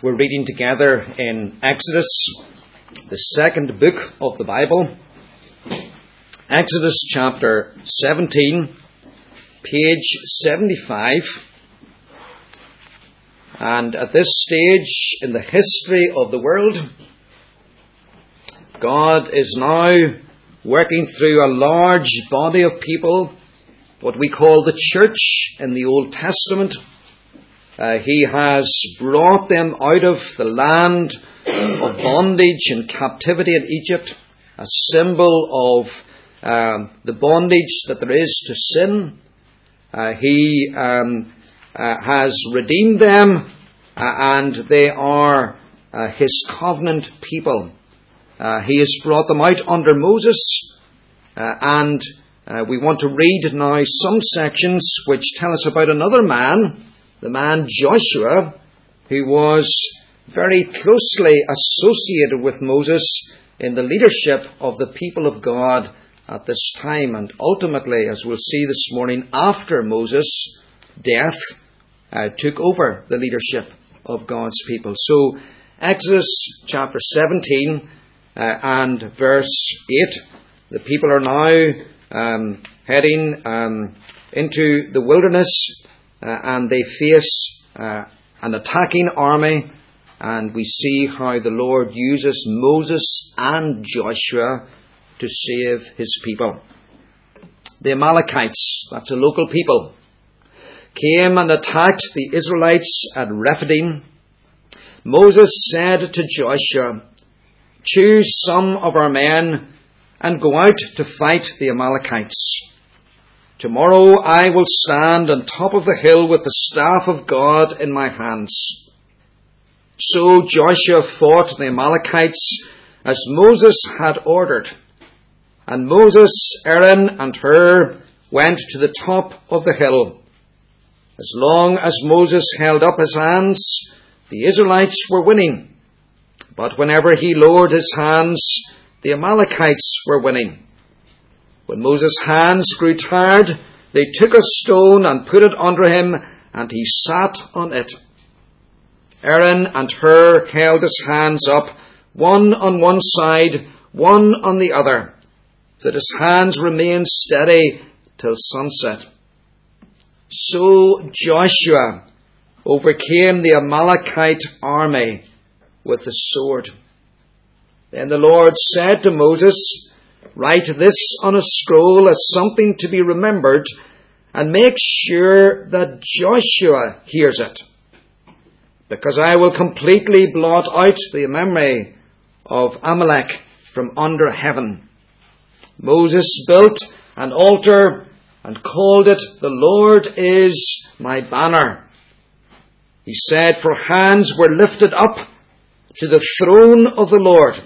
We're reading together in Exodus, the second book of the Bible. Exodus chapter 17, page 75. And at this stage in the history of the world, God is now working through a large body of people, what we call the church in the Old Testament uh, he has brought them out of the land of bondage and captivity in Egypt, a symbol of um, the bondage that there is to sin. Uh, he um, uh, has redeemed them, uh, and they are uh, his covenant people. Uh, he has brought them out under Moses, and we want to read now some sections which tell us about another man the man Joshua, who was very closely associated with Moses in the leadership of the people of God at this time, and ultimately, as we'll see this morning, after Moses' death, uh, took over the leadership of God's people. So, Exodus chapter 17 uh, and verse 8, the people are now um, heading um, into the wilderness and they face uh, an attacking army, and we see how the Lord uses Moses and Joshua to save his people. The Amalekites, that's a local people, came and attacked the Israelites at Rephidim. Moses said to Joshua, Choose some of our men and go out to fight the Amalekites. Tomorrow I will stand on top of the hill with the staff of God in my hands. So Joshua fought the Amalekites as Moses had ordered. And Moses, Aaron, and Hur went to the top of the hill. As long as Moses held up his hands, the Israelites were winning. But whenever he lowered his hands, the Amalekites were winning. When Moses' hands grew tired, they took a stone and put it under him, and he sat on it. Aaron and Hur held his hands up, one on one side, one on the other, that his hands remained steady till sunset. So Joshua overcame the Amalekite army with the sword. Then the Lord said to Moses, Write this on a scroll as something to be remembered and make sure that Joshua hears it. Because I will completely blot out the memory of Amalek from under heaven. Moses built an altar and called it, The Lord is my banner. He said, For hands were lifted up to the throne of the Lord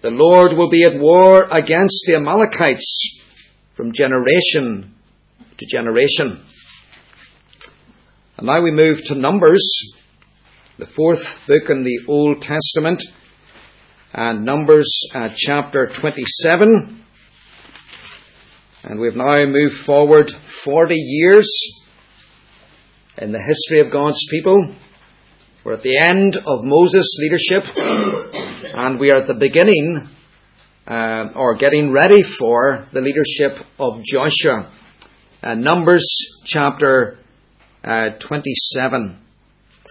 the Lord will be at war against the Amalekites from generation to generation. And now we move to Numbers, the fourth book in the Old Testament, and Numbers uh, chapter 27. And we've now moved forward 40 years in the history of God's people. We're at the end of Moses' leadership, and we are at the beginning, uh, or getting ready for, the leadership of Joshua. Uh, Numbers chapter uh, 27,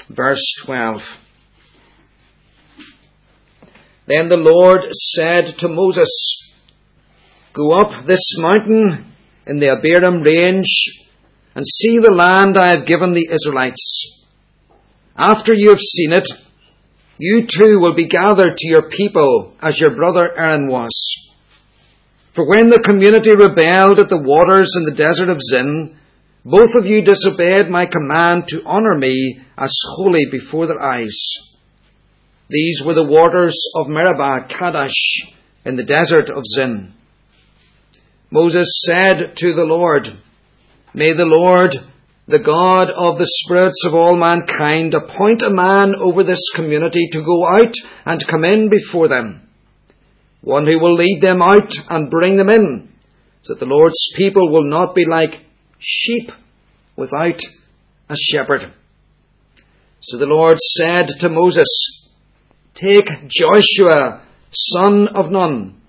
verse 12. Then the Lord said to Moses, Go up this mountain in the Abarim range and see the land I have given the Israelites. After you have seen it, you too will be gathered to your people as your brother Aaron was. For when the community rebelled at the waters in the desert of Zin, both of you disobeyed my command to honor me as holy before their eyes. These were the waters of Meribah Kadesh in the desert of Zin. Moses said to the Lord, May the Lord the God of the spirits of all mankind, appoint a man over this community to go out and come in before them. One who will lead them out and bring them in, so that the Lord's people will not be like sheep without a shepherd. So the Lord said to Moses, Take Joshua, son of Nun,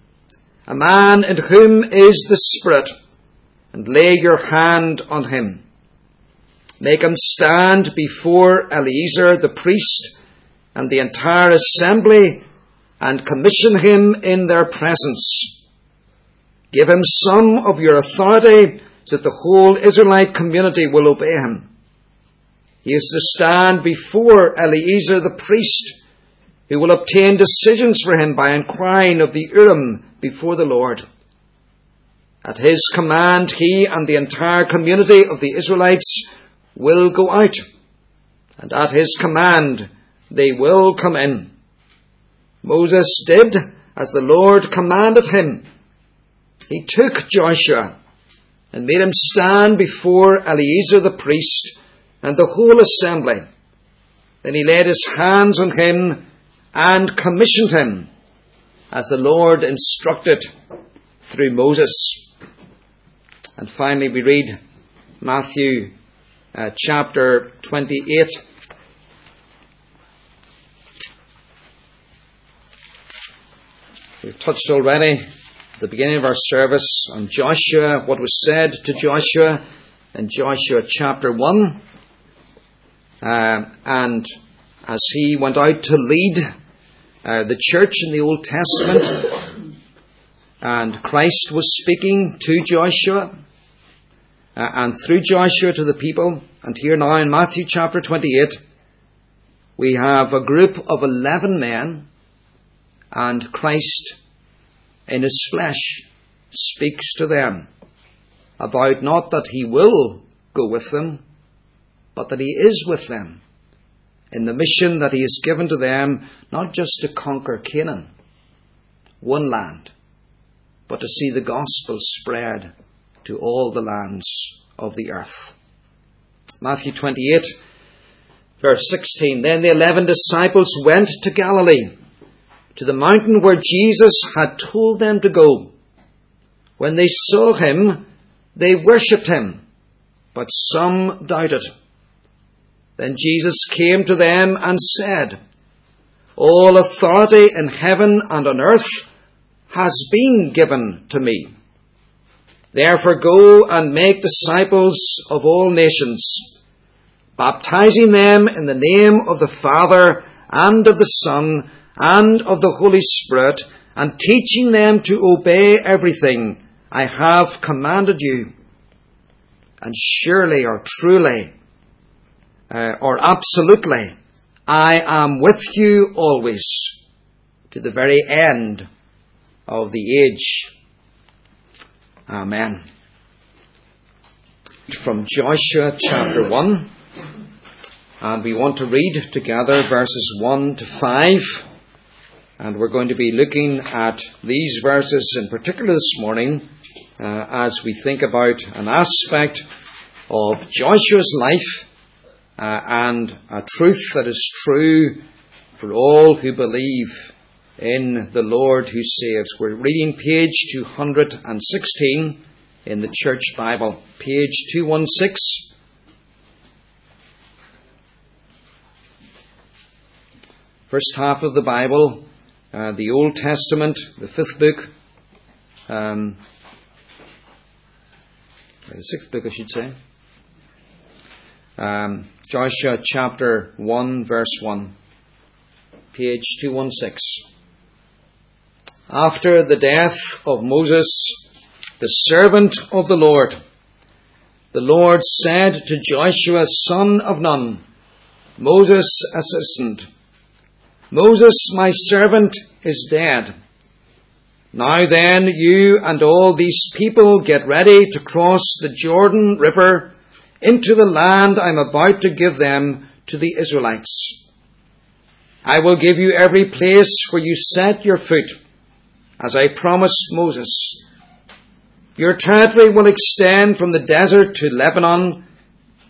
a man in whom is the Spirit, and lay your hand on him. Make him stand before Eleazar the priest and the entire assembly and commission him in their presence. Give him some of your authority so that the whole Israelite community will obey him. He is to stand before Eleazar the priest, who will obtain decisions for him by inquiring of the Urim before the Lord. At his command, he and the entire community of the Israelites will go out, and at his command, they will come in. Moses did as the Lord commanded him. He took Joshua and made him stand before Eleazar the priest and the whole assembly. Then he laid his hands on him and commissioned him as the Lord instructed through Moses. And finally we read Matthew uh, chapter 28 We've touched already at the beginning of our service on Joshua, what was said to Joshua in Joshua chapter 1. Uh, and as he went out to lead uh, the church in the Old Testament, and Christ was speaking to Joshua, Uh, and through Joshua to the people, and here now in Matthew chapter 28, we have a group of 11 men and Christ in his flesh speaks to them about not that he will go with them, but that he is with them in the mission that he has given to them, not just to conquer Canaan, one land, but to see the gospel spread to all the lands of the earth. Matthew 28, verse 16. Then the eleven disciples went to Galilee to the mountain where Jesus had told them to go. When they saw him, they worshipped him, but some doubted. Then Jesus came to them and said, All authority in heaven and on earth has been given to me. Therefore go and make disciples of all nations, baptizing them in the name of the Father and of the Son and of the Holy Spirit, and teaching them to obey everything I have commanded you. And surely or truly uh, or absolutely, I am with you always to the very end of the age. Amen. From Joshua chapter 1, and we want to read together verses 1 to 5. And we're going to be looking at these verses in particular this morning uh, as we think about an aspect of Joshua's life uh, and a truth that is true for all who believe in the Lord who saves. We're reading page 216 in the Church Bible, page 216. First half of the Bible, uh, the Old Testament, the fifth book, um, the sixth book, I should say. Um, Joshua chapter 1, verse 1, page 216. After the death of Moses, the servant of the Lord, the Lord said to Joshua, son of Nun, Moses' assistant, Moses, my servant, is dead. Now then, you and all these people get ready to cross the Jordan River into the land I'm about to give them to the Israelites. I will give you every place where you set your foot, as I promised Moses. Your territory will extend from the desert to Lebanon,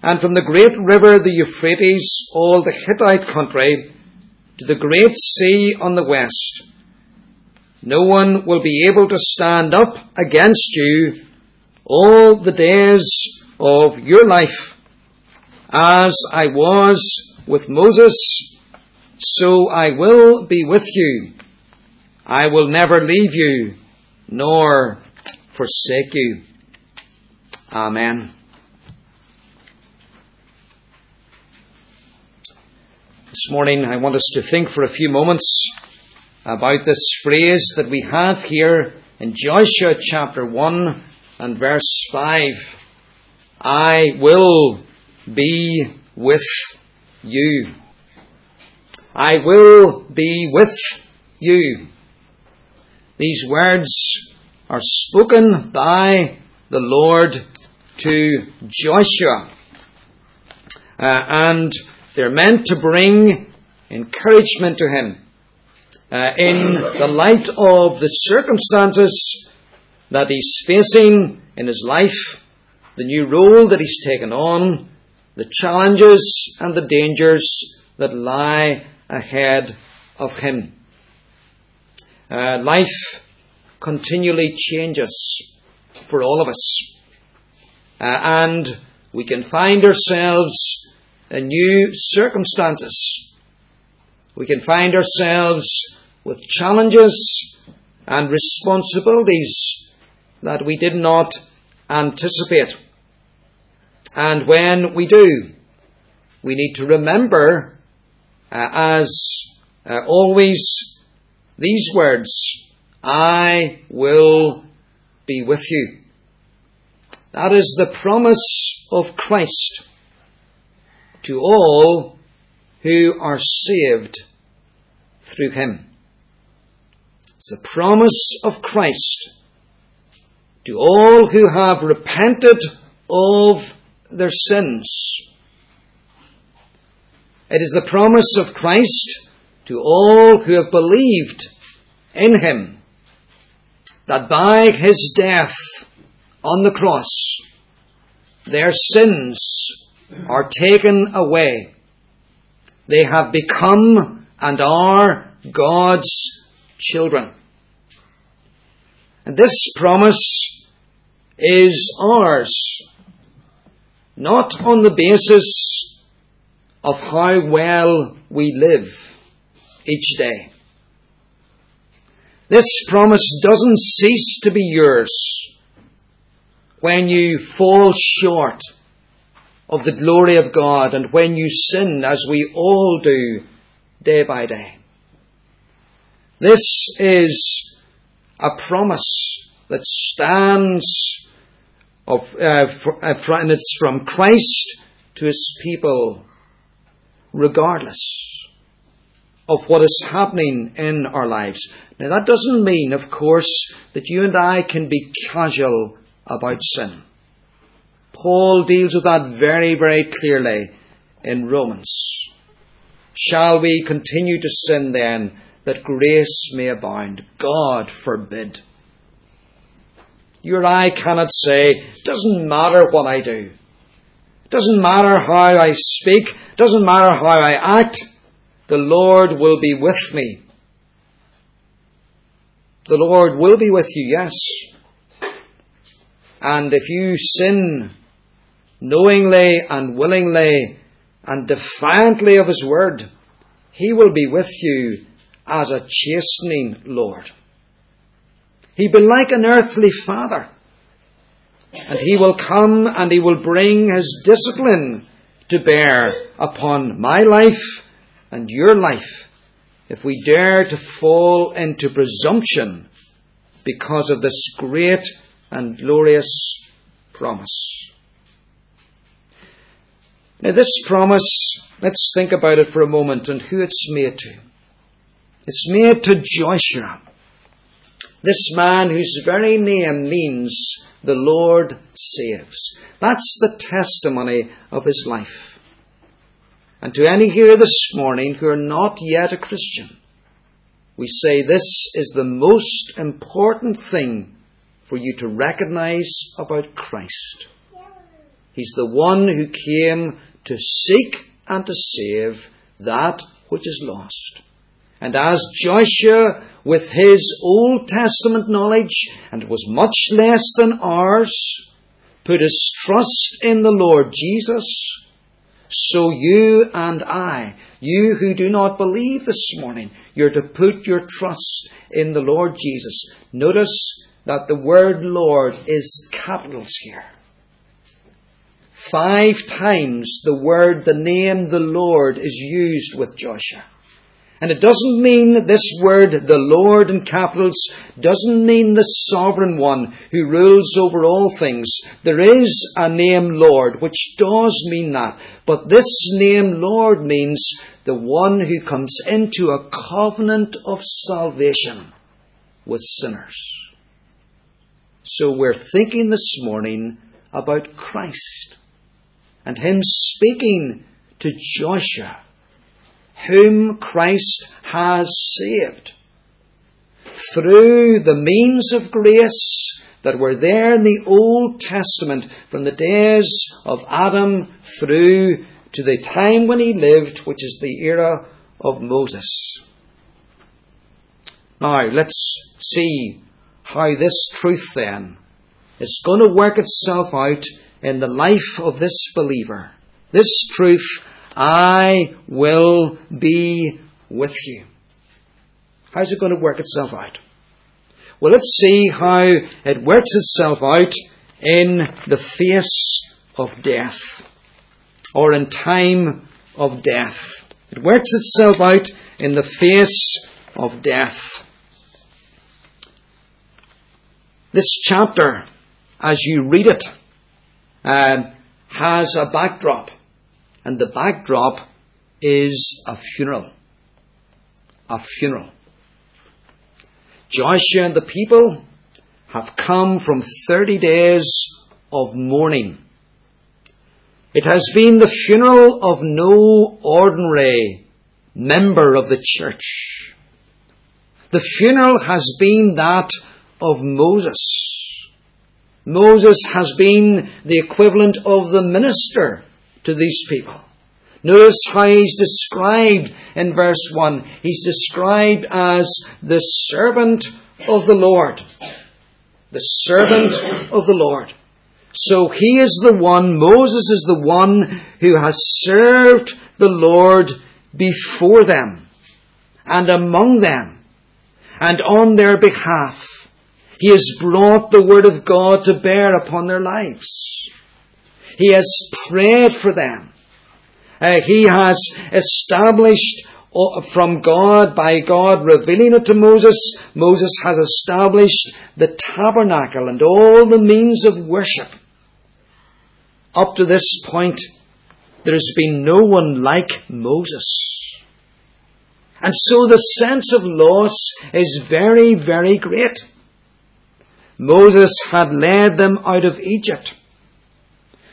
and from the great river, the Euphrates, all the Hittite country, to the great sea on the west. No one will be able to stand up against you all the days of your life, as I was with Moses, so I will be with you. I will never leave you nor forsake you. Amen. This morning I want us to think for a few moments about this phrase that we have here in Joshua chapter 1 and verse 5. I will be with you. I will be with you. These words are spoken by the Lord to Joshua. Uh, and they're meant to bring encouragement to him uh, in the light of the circumstances that he's facing in his life, the new role that he's taken on, the challenges and the dangers that lie ahead of him. Uh, life continually changes for all of us. Uh, and we can find ourselves in new circumstances. We can find ourselves with challenges and responsibilities that we did not anticipate. And when we do, we need to remember, uh, as uh, always, these words I will be with you. That is the promise of Christ to all who are saved through Him. It's the promise of Christ to all who have repented of their sins. It is the promise of Christ to all who have believed in Him that by His death on the cross, their sins are taken away. They have become and are God's children. And this promise is ours, not on the basis of how well we live each day. This promise doesn't cease to be yours when you fall short of the glory of God and when you sin, as we all do day by day. This is a promise that stands of, uh, for, uh, and it's from Christ to his people, regardless of what is happening in our lives. Now, that doesn't mean, of course, that you and I can be casual about sin. Paul deals with that very, very clearly in Romans. Shall we continue to sin then that grace may abound? God forbid. You or I cannot say, doesn't matter what I do. Doesn't matter how I speak. Doesn't matter how I act. The Lord will be with me. The Lord will be with you, yes. And if you sin knowingly and willingly and defiantly of His word, He will be with you as a chastening Lord. He'll be like an earthly father. And He will come and He will bring His discipline to bear upon my life and your life if we dare to fall into presumption because of this great and glorious promise. Now, this promise, let's think about it for a moment and who it's made to. It's made to Joshua, this man whose very name means the Lord saves. That's the testimony of his life. And to any here this morning who are not yet a Christian, we say this is the most important thing for you to recognize about Christ. He's the one who came to seek and to save that which is lost. And as Joshua, with his Old Testament knowledge, and was much less than ours, put his trust in the Lord Jesus, So you and I, you who do not believe this morning, you're to put your trust in the Lord Jesus. Notice that the word Lord is capitals here. Five times the word, the name the Lord is used with Joshua. And it doesn't mean this word, the Lord in capitals, doesn't mean the sovereign one who rules over all things. There is a name Lord, which does mean that. But this name Lord means the one who comes into a covenant of salvation with sinners. So we're thinking this morning about Christ and Him speaking to Joshua whom Christ has saved. Through the means of grace that were there in the Old Testament from the days of Adam through to the time when he lived, which is the era of Moses. Now, let's see how this truth then is going to work itself out in the life of this believer. This truth I will be with you. How's it going to work itself out? Well, let's see how it works itself out in the face of death or in time of death. It works itself out in the face of death. This chapter, as you read it, uh, has a backdrop. And the backdrop is a funeral. A funeral. Joshua and the people have come from 30 days of mourning. It has been the funeral of no ordinary member of the church. The funeral has been that of Moses. Moses has been the equivalent of the minister to these people. Notice how he's described in verse 1. He's described as the servant of the Lord. The servant of the Lord. So he is the one, Moses is the one who has served the Lord before them and among them and on their behalf. He has brought the word of God to bear upon their lives. He has prayed for them. Uh, he has established uh, from God, by God revealing it to Moses, Moses has established the tabernacle and all the means of worship. Up to this point, there has been no one like Moses. And so the sense of loss is very, very great. Moses had led them out of Egypt.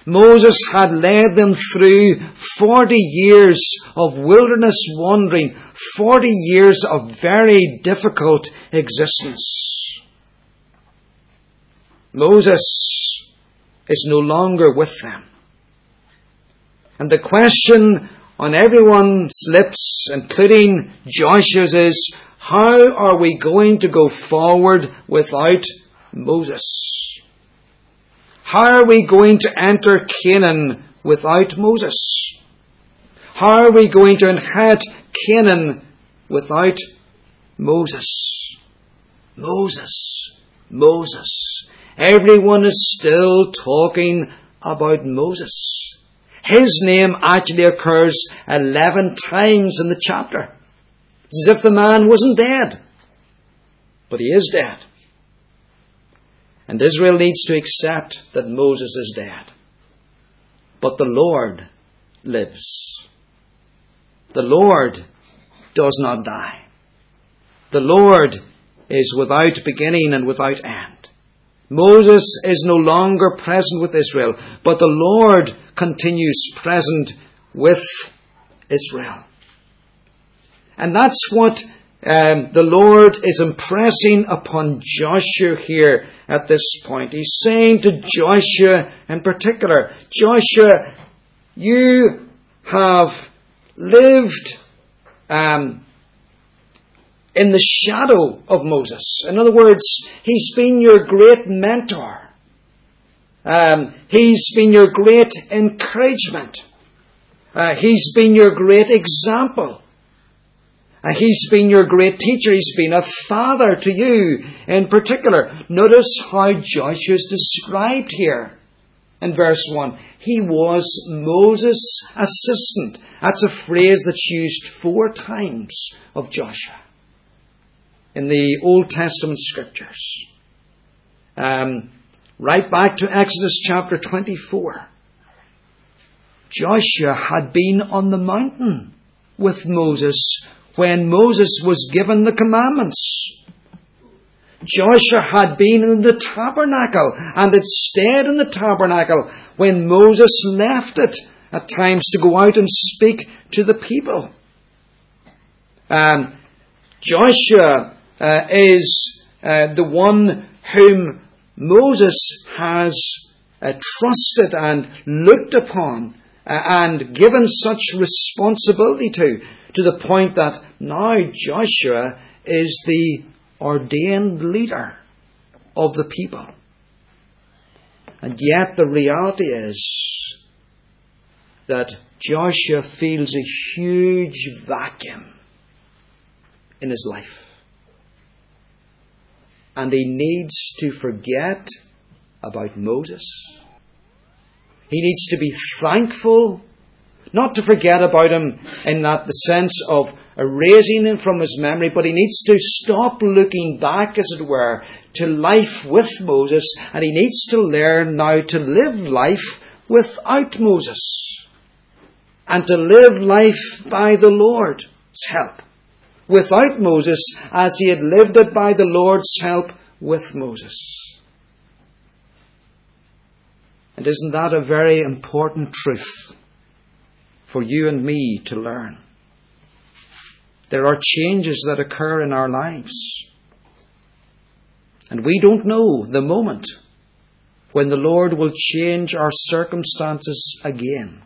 Moses had led them through 40 years of wilderness wandering, 40 years of very difficult existence. Moses is no longer with them. And the question on everyone's lips, including Joshua's, is how are we going to go forward without Moses? How are we going to enter Canaan without Moses? How are we going to inherit Canaan without Moses? Moses. Moses. Everyone is still talking about Moses. His name actually occurs 11 times in the chapter. It's As if the man wasn't dead. But he is dead. And Israel needs to accept that Moses is dead. But the Lord lives. The Lord does not die. The Lord is without beginning and without end. Moses is no longer present with Israel, but the Lord continues present with Israel. And that's what um, the Lord is impressing upon Joshua here at this point. He's saying to Joshua in particular, Joshua, you have lived um, in the shadow of Moses. In other words, he's been your great mentor. Um, he's been your great encouragement. Uh, he's been your great example. Uh, he's been your great teacher. He's been a father to you in particular. Notice how Joshua is described here in verse 1. He was Moses' assistant. That's a phrase that's used four times of Joshua in the Old Testament scriptures. Um, right back to Exodus chapter 24. Joshua had been on the mountain with Moses when Moses was given the commandments. Joshua had been in the tabernacle and had stayed in the tabernacle when Moses left it at times to go out and speak to the people. Um, Joshua uh, is uh, the one whom Moses has uh, trusted and looked upon and given such responsibility to, to the point that now Joshua is the ordained leader of the people. And yet the reality is that Joshua feels a huge vacuum in his life. And he needs to forget about Moses. He needs to be thankful, not to forget about him in that the sense of erasing him from his memory, but he needs to stop looking back, as it were, to life with Moses, and he needs to learn now to live life without Moses, and to live life by the Lord's help. Without Moses, as he had lived it by the Lord's help with Moses. And isn't that a very important truth for you and me to learn? There are changes that occur in our lives. And we don't know the moment when the Lord will change our circumstances again.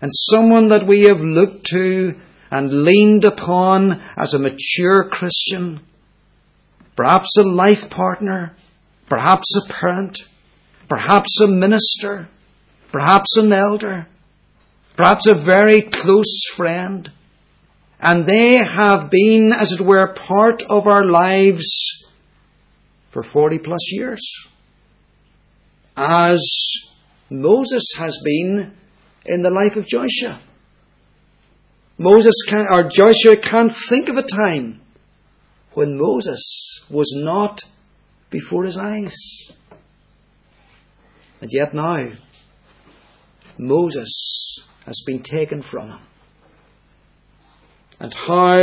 And someone that we have looked to and leaned upon as a mature Christian, perhaps a life partner, perhaps a parent, perhaps a minister, perhaps an elder, perhaps a very close friend, and they have been, as it were, part of our lives for 40 plus years. As Moses has been in the life of Joshua. Moses can, or Joshua can't think of a time when Moses was not before his eyes. And yet now, Moses has been taken from him and how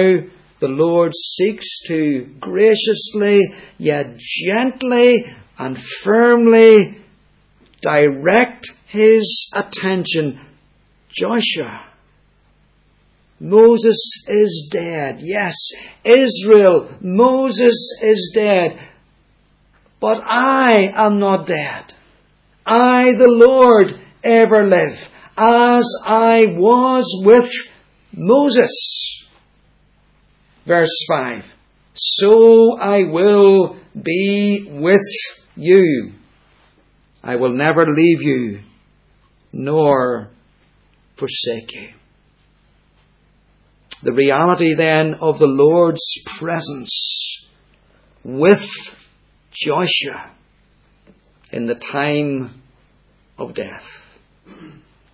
the Lord seeks to graciously yet gently and firmly direct his attention. Joshua, Moses is dead. Yes, Israel, Moses is dead. But I am not dead. I, the Lord, ever live, as I was with Moses. Verse 5 So I will be with you. I will never leave you nor forsake you. The reality then of the Lord's presence with Joshua in the time of death.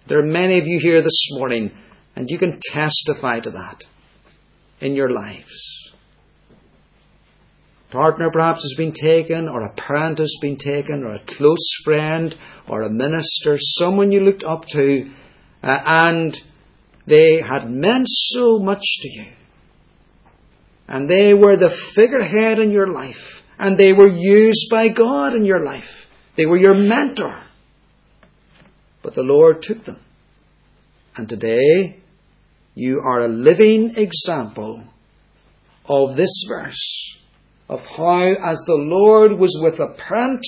There are many of you here this morning, and you can testify to that in your lives. Partner perhaps has been taken, or a parent has been taken, or a close friend, or a minister, someone you looked up to, uh, and they had meant so much to you. And they were the figurehead in your life, and they were used by God in your life. They were your mentor. But the Lord took them. And today, you are a living example of this verse, of how, as the Lord was with a parent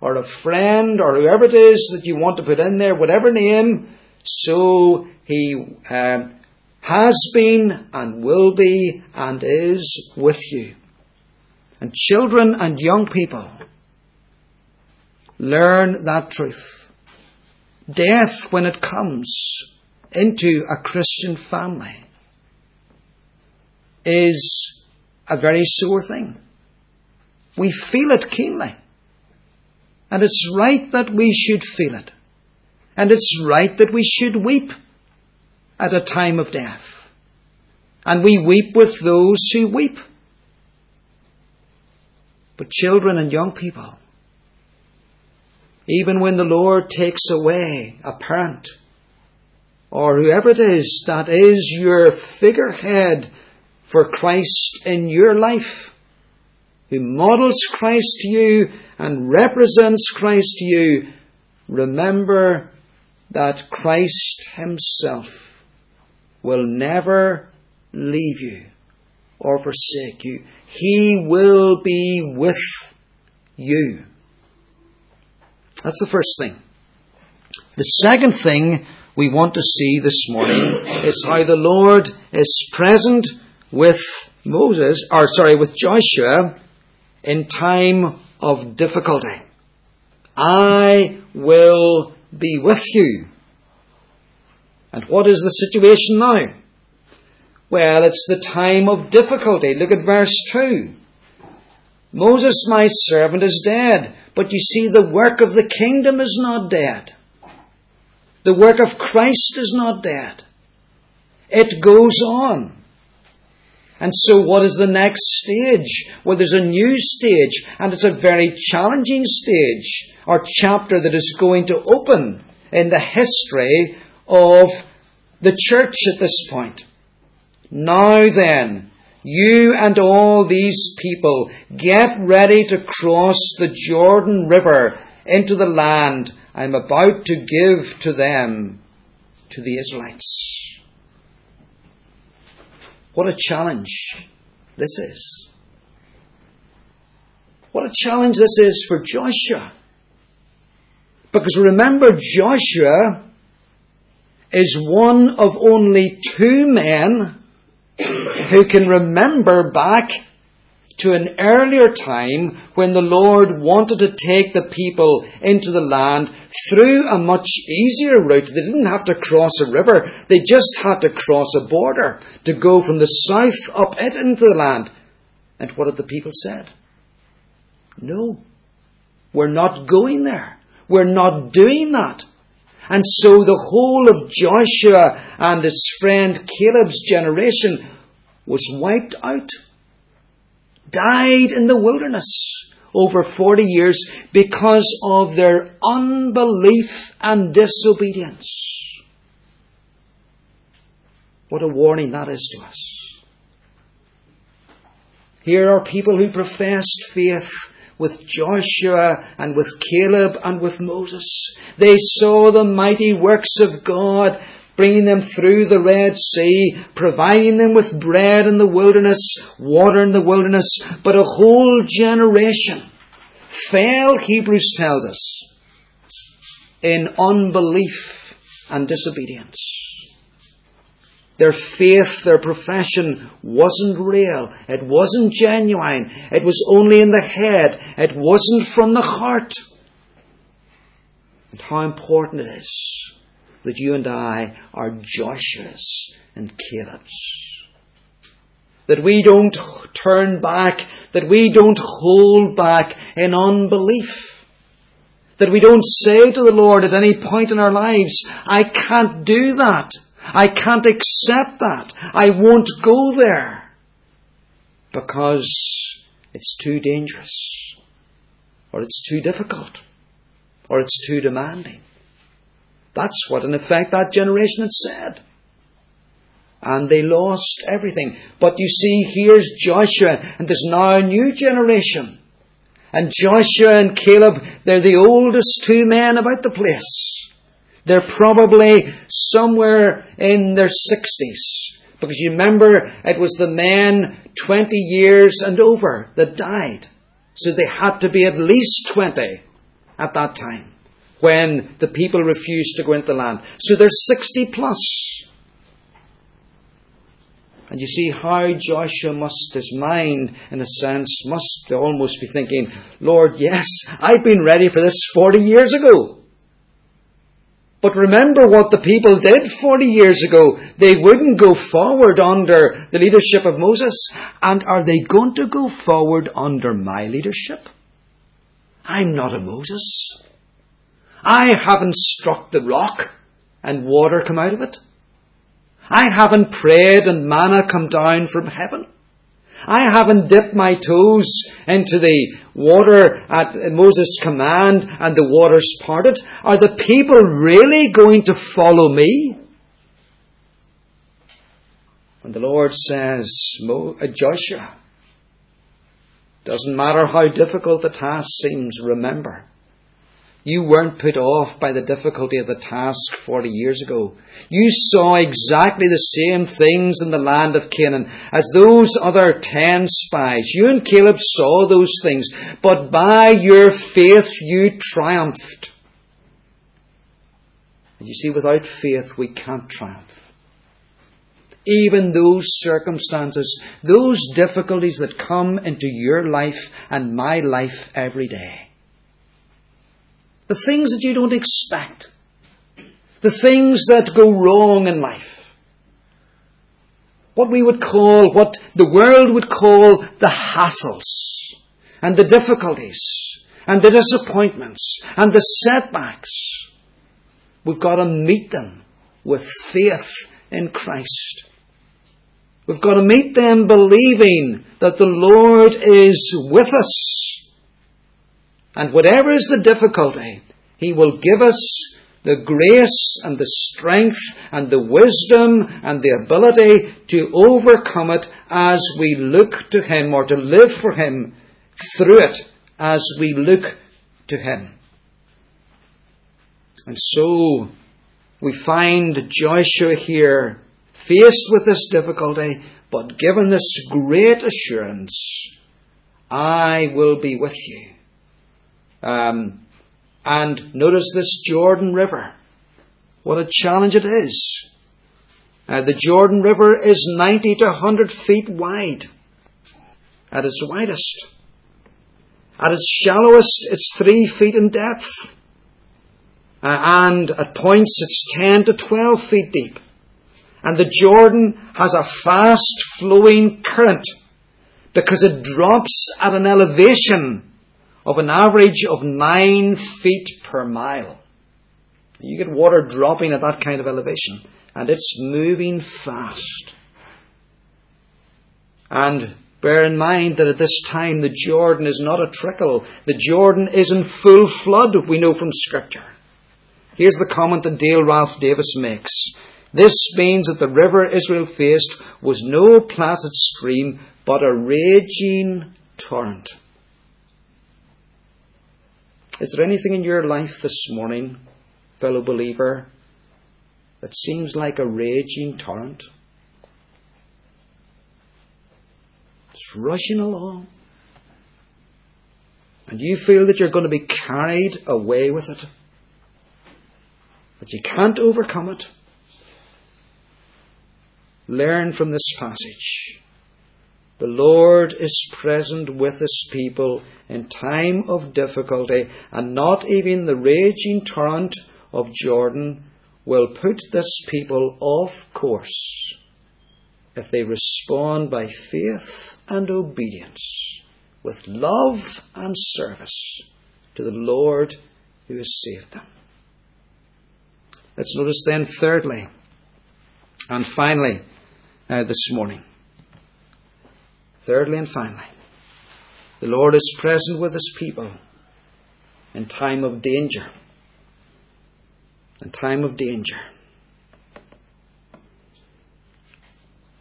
or a friend or whoever it is that you want to put in there, whatever name, so He um, has been and will be and is with you. And children and young people, learn that truth. Death, when it comes, into a Christian family is a very sore thing. We feel it keenly. And it's right that we should feel it. And it's right that we should weep at a time of death. And we weep with those who weep. But children and young people, even when the Lord takes away a parent, or whoever it is that is your figurehead for Christ in your life, who models Christ to you and represents Christ to you, remember that Christ Himself will never leave you or forsake you. He will be with you. That's the first thing. The second thing we want to see this morning is how the Lord is present with Moses, or sorry, with Joshua in time of difficulty. I will be with you. And what is the situation now? Well, it's the time of difficulty. Look at verse 2. Moses, my servant, is dead, but you see, the work of the kingdom is not dead. The work of Christ is not dead. It goes on. And so, what is the next stage? Well, there's a new stage, and it's a very challenging stage, or chapter that is going to open in the history of the church at this point. Now then, you and all these people get ready to cross the Jordan River into the land I'm about to give to them, to the Israelites. What a challenge this is. What a challenge this is for Joshua. Because remember, Joshua is one of only two men who can remember back to an earlier time when the Lord wanted to take the people into the land through a much easier route. They didn't have to cross a river, they just had to cross a border to go from the south up it into the land. And what had the people said? No, we're not going there. We're not doing that. And so the whole of Joshua and his friend Caleb's generation was wiped out, died in the wilderness over 40 years because of their unbelief and disobedience. What a warning that is to us. Here are people who professed faith with Joshua and with Caleb and with Moses. They saw the mighty works of God bringing them through the Red Sea, providing them with bread in the wilderness, water in the wilderness, but a whole generation fell, Hebrews tells us, in unbelief and disobedience. Their faith, their profession wasn't real. It wasn't genuine. It was only in the head. It wasn't from the heart. And how important it is that you and I are Joshua's and Caleb's. That we don't turn back, that we don't hold back in unbelief. That we don't say to the Lord at any point in our lives, I can't do that. I can't accept that. I won't go there because it's too dangerous or it's too difficult or it's too demanding. That's what, in effect, that generation had said. And they lost everything. But you see, here's Joshua, and there's now a new generation. And Joshua and Caleb, they're the oldest two men about the place. They're probably somewhere in their 60s. Because you remember, it was the men 20 years and over that died. So they had to be at least 20 at that time when the people refused to go into the land. So they're 60 plus. And you see how Joshua must, his mind, in a sense, must almost be thinking, Lord, yes, I've been ready for this 40 years ago. But remember what the people did 40 years ago. They wouldn't go forward under the leadership of Moses. And are they going to go forward under my leadership? I'm not a Moses. I haven't struck the rock and water come out of it. I haven't prayed and manna come down from heaven. I haven't dipped my toes into the water at Moses' command and the waters parted. Are the people really going to follow me? And the Lord says, uh, Joshua, doesn't matter how difficult the task seems, remember, you weren't put off by the difficulty of the task 40 years ago. You saw exactly the same things in the land of Canaan as those other ten spies. You and Caleb saw those things, but by your faith you triumphed. And you see, without faith we can't triumph. Even those circumstances, those difficulties that come into your life and my life every day the things that you don't expect. The things that go wrong in life. What we would call, what the world would call the hassles and the difficulties and the disappointments and the setbacks. We've got to meet them with faith in Christ. We've got to meet them believing that the Lord is with us and whatever is the difficulty, He will give us the grace and the strength and the wisdom and the ability to overcome it as we look to Him or to live for Him through it as we look to Him. And so we find Joshua here faced with this difficulty, but given this great assurance I will be with you. Um, and notice this Jordan River. What a challenge it is. Uh, the Jordan River is 90 to 100 feet wide at its widest. At its shallowest, it's 3 feet in depth. Uh, and at points, it's 10 to 12 feet deep. And the Jordan has a fast flowing current because it drops at an elevation of an average of nine feet per mile. You get water dropping at that kind of elevation, and it's moving fast. And bear in mind that at this time the Jordan is not a trickle. The Jordan is in full flood, we know from Scripture. Here's the comment that Dale Ralph Davis makes. This means that the river Israel faced was no placid stream, but a raging torrent. Is there anything in your life this morning, fellow believer, that seems like a raging torrent? It's rushing along. And you feel that you're going to be carried away with it, that you can't overcome it. Learn from this passage. The Lord is present with His people in time of difficulty, and not even the raging torrent of Jordan will put this people off course if they respond by faith and obedience, with love and service to the Lord who has saved them. Let's notice then, thirdly and finally, uh, this morning Thirdly and finally, the Lord is present with His people in time of danger. In time of danger.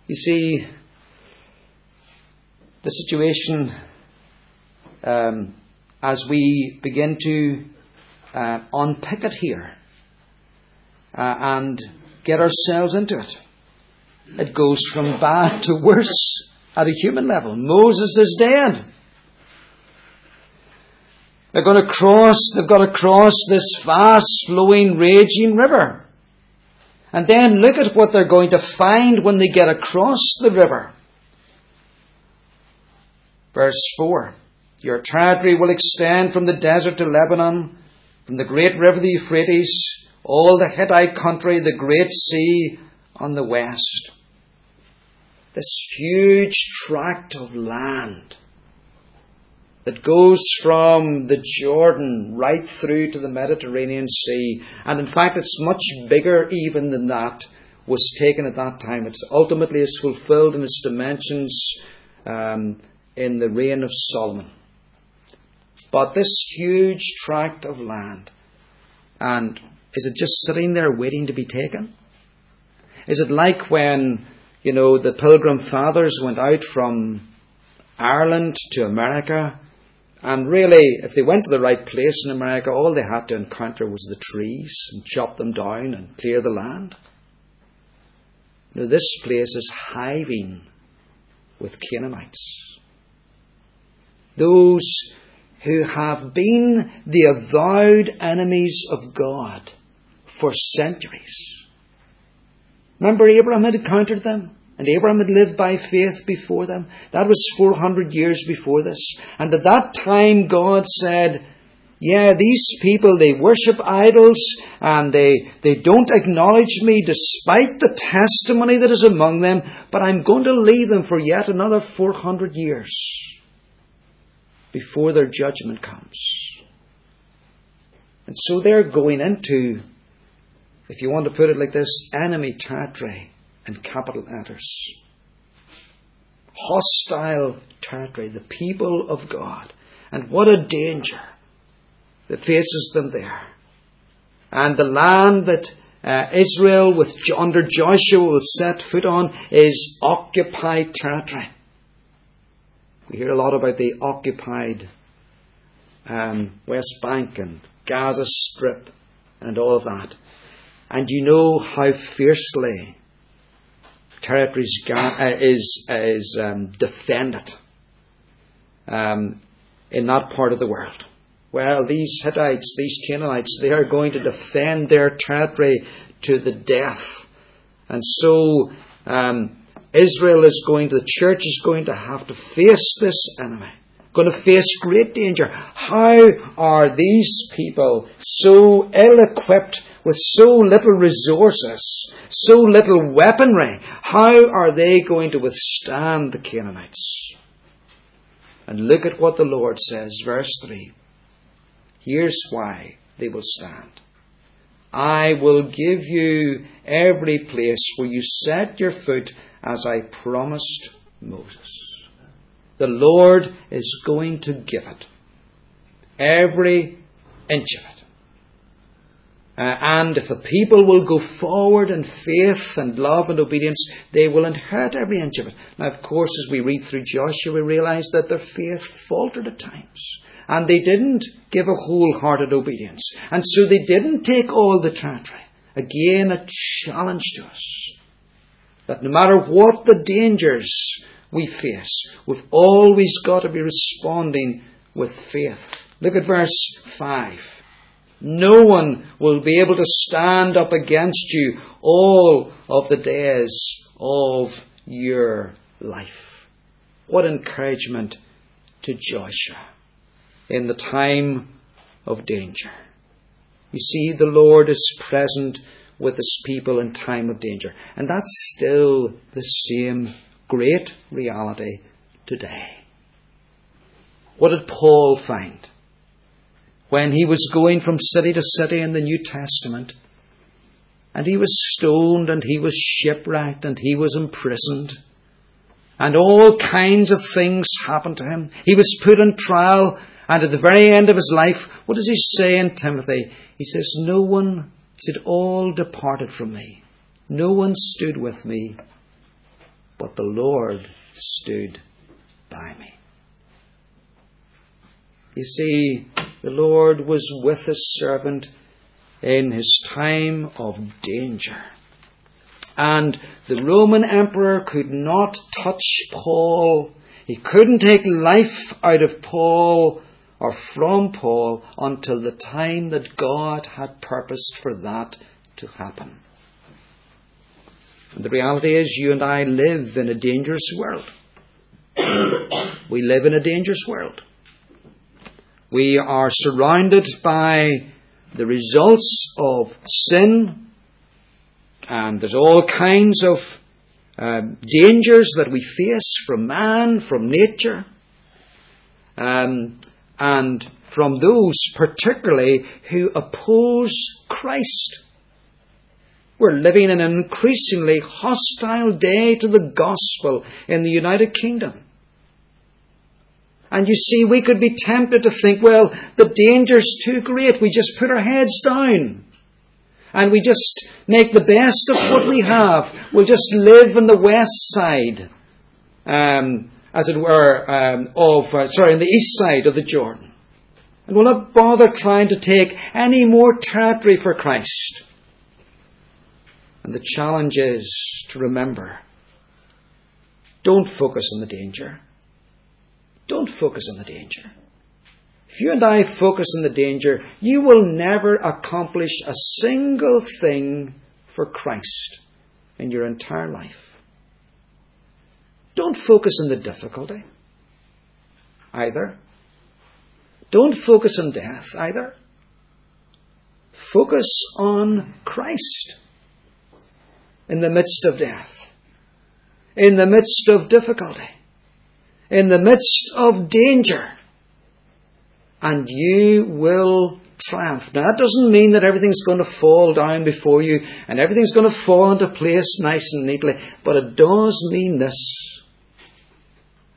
You see, the situation um, as we begin to uh, unpick it here uh, and get ourselves into it, it goes from bad to worse at a human level. Moses is dead. They're going to cross, they've got to cross this fast flowing, raging river. And then look at what they're going to find when they get across the river. Verse 4 Your territory will extend from the desert to Lebanon, from the great river the Euphrates, all the Hittite country, the Great Sea on the west. This huge tract of land that goes from the Jordan right through to the Mediterranean Sea. And in fact, it's much bigger even than that was taken at that time. It ultimately is fulfilled in its dimensions um, in the reign of Solomon. But this huge tract of land, and is it just sitting there waiting to be taken? Is it like when, you know, the pilgrim fathers went out from Ireland to America and really, if they went to the right place in America, all they had to encounter was the trees and chop them down and clear the land. Now, this place is hiving with Canaanites. Those who have been the avowed enemies of God for centuries. Remember, Abraham had encountered them? And Abraham had lived by faith before them. That was 400 years before this. And at that time, God said, yeah, these people, they worship idols and they, they don't acknowledge me despite the testimony that is among them, but I'm going to leave them for yet another 400 years before their judgment comes. And so they're going into, if you want to put it like this, enemy territory and capital letters. Hostile territory, the people of God. And what a danger that faces them there. And the land that uh, Israel with under Joshua will set foot on is occupied territory. We hear a lot about the occupied um, West Bank and Gaza Strip and all of that. And you know how fiercely territory uh, is, is um, defended um, in that part of the world. Well, these Hittites, these Canaanites, they are going to defend their territory to the death. And so um, Israel is going to, the church is going to have to face this enemy, going to face great danger. How are these people so ill equipped with so little resources, so little weaponry, how are they going to withstand the Canaanites? And look at what the Lord says, verse 3. Here's why they will stand. I will give you every place where you set your foot as I promised Moses. The Lord is going to give it. Every inch of it. Uh, and if the people will go forward in faith and love and obedience, they will inherit every inch of it. Now, of course, as we read through Joshua, we realize that their faith faltered at times. And they didn't give a wholehearted obedience. And so they didn't take all the territory. Again, a challenge to us. That no matter what the dangers we face, we've always got to be responding with faith. Look at verse 5. No one will be able to stand up against you all of the days of your life. What encouragement to Joshua in the time of danger. You see, the Lord is present with his people in time of danger. And that's still the same great reality today. What did Paul find? When he was going from city to city in the New Testament. And he was stoned and he was shipwrecked and he was imprisoned. And all kinds of things happened to him. He was put on trial and at the very end of his life, what does he say in Timothy? He says, No one, said, all departed from me. No one stood with me, but the Lord stood by me. You see, the Lord was with his servant in his time of danger. And the Roman emperor could not touch Paul. He couldn't take life out of Paul or from Paul until the time that God had purposed for that to happen. And the reality is, you and I live in a dangerous world. we live in a dangerous world. We are surrounded by the results of sin, and there's all kinds of uh, dangers that we face from man, from nature, um, and from those particularly who oppose Christ. We're living in an increasingly hostile day to the gospel in the United Kingdom. And you see, we could be tempted to think, well, the danger's too great. We just put our heads down. And we just make the best of what we have. We'll just live on the west side, um, as it were, um, of, uh, sorry, on the east side of the Jordan. And we'll not bother trying to take any more territory for Christ. And the challenge is to remember don't focus on the danger. Don't focus on the danger. If you and I focus on the danger, you will never accomplish a single thing for Christ in your entire life. Don't focus on the difficulty either. Don't focus on death either. Focus on Christ in the midst of death, in the midst of difficulty in the midst of danger, and you will triumph. Now, that doesn't mean that everything's going to fall down before you and everything's going to fall into place nice and neatly, but it does mean this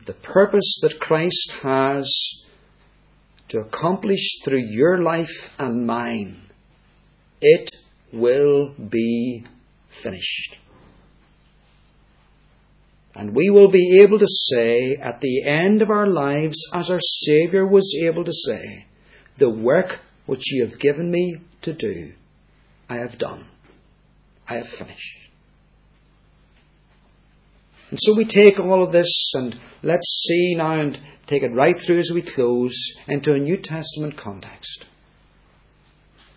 the purpose that Christ has to accomplish through your life and mine, it will be finished. And we will be able to say at the end of our lives, as our Saviour was able to say, The work which you have given me to do, I have done. I have finished. And so we take all of this and let's see now and take it right through as we close into a New Testament context.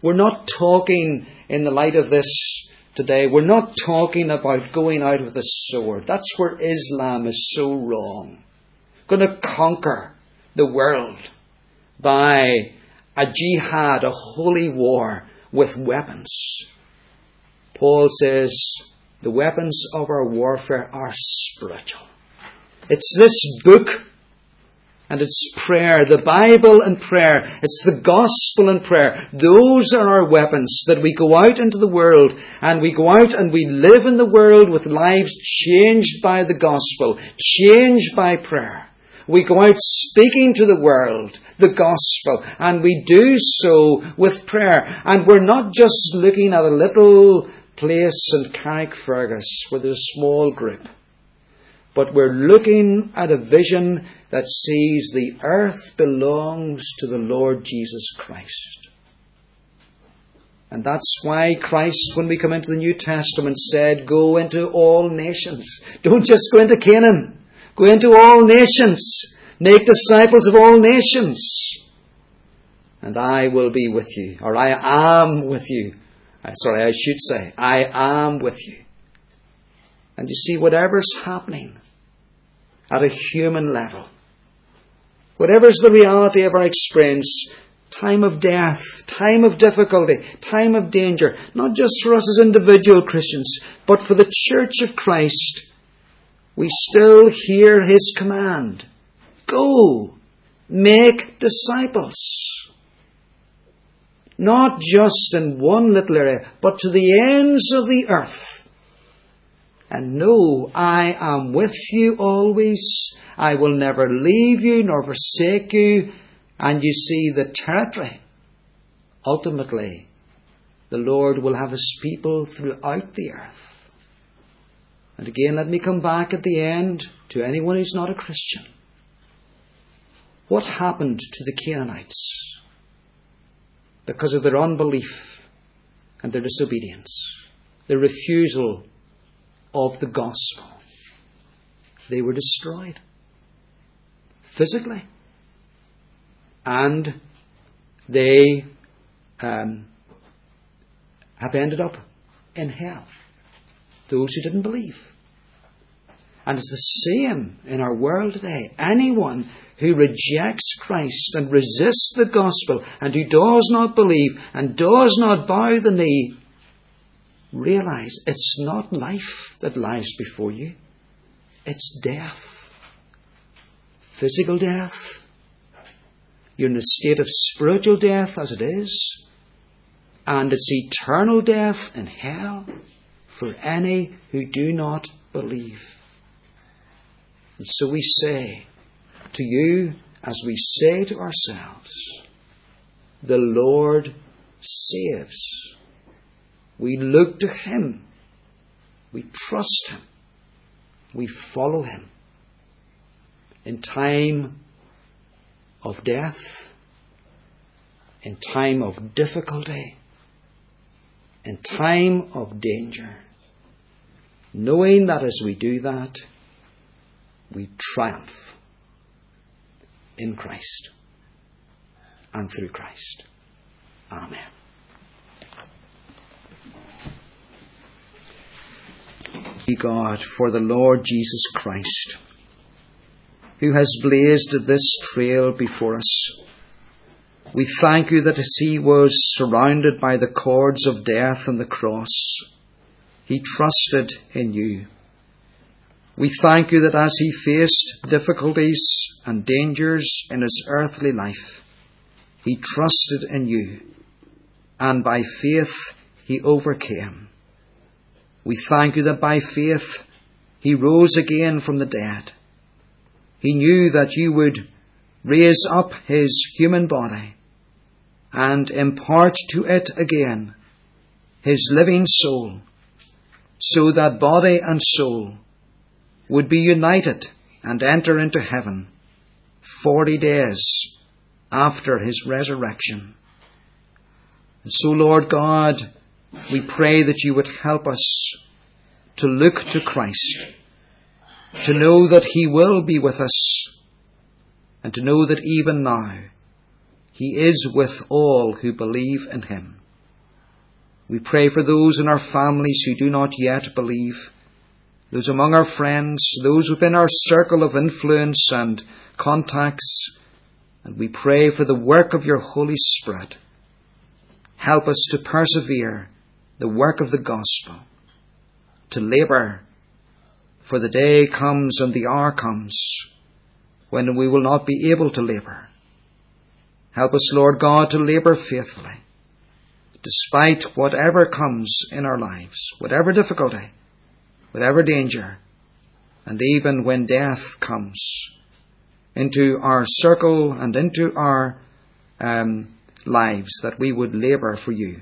We're not talking in the light of this today, we're not talking about going out with a sword. That's where Islam is so wrong. Going to conquer the world by a jihad, a holy war with weapons. Paul says the weapons of our warfare are spiritual. It's this book and it's prayer, the Bible and prayer. It's the gospel and prayer. Those are our weapons that we go out into the world and we go out and we live in the world with lives changed by the gospel, changed by prayer. We go out speaking to the world the gospel and we do so with prayer. And we're not just looking at a little place in Carrickfergus with a small group but we're looking at a vision that sees the earth belongs to the Lord Jesus Christ. And that's why Christ, when we come into the New Testament, said, Go into all nations. Don't just go into Canaan. Go into all nations. Make disciples of all nations. And I will be with you. Or I am with you. Uh, sorry, I should say, I am with you. And you see, whatever's happening, at a human level. Whatever is the reality of our experience, time of death, time of difficulty, time of danger, not just for us as individual Christians, but for the Church of Christ, we still hear His command Go, make disciples. Not just in one little area, but to the ends of the earth and know I am with you always. I will never leave you nor forsake you. And you see the territory. Ultimately, the Lord will have His people throughout the earth. And again, let me come back at the end to anyone who's not a Christian. What happened to the Canaanites? Because of their unbelief and their disobedience, their refusal of the gospel. They were destroyed physically, and they um, have ended up in hell. Those who didn't believe. And it's the same in our world today. Anyone who rejects Christ and resists the gospel and who does not believe and does not bow the knee, realize it's not life that lies before you, it's death. Physical death. You're in a state of spiritual death as it is, and it's eternal death in hell for any who do not believe. And so we say to you, as we say to ourselves, the Lord saves. We look to Him. We trust Him. We follow Him. In time of death, in time of difficulty, in time of danger, knowing that as we do that, we triumph in Christ and through Christ. Amen. God for the Lord Jesus Christ, who has blazed this trail before us. We thank you that as he was surrounded by the cords of death and the cross, he trusted in you. We thank you that as he faced difficulties and dangers in his earthly life, he trusted in you, and by faith he overcame. We thank you that by faith he rose again from the dead. He knew that you would raise up his human body and impart to it again his living soul, so that body and soul would be united and enter into heaven forty days after his resurrection. And so, Lord God, we pray that you would help us to look to Christ, to know that he will be with us, and to know that even now he is with all who believe in him. We pray for those in our families who do not yet believe those among our friends, those within our circle of influence and contacts, and we pray for the work of your Holy Spirit. Help us to persevere the work of the gospel, to labour, for the day comes and the hour comes when we will not be able to labour. Help us, Lord God, to labour faithfully, despite whatever comes in our lives, whatever difficulty whatever danger, and even when death comes into our circle and into our um, lives, that we would labour for you.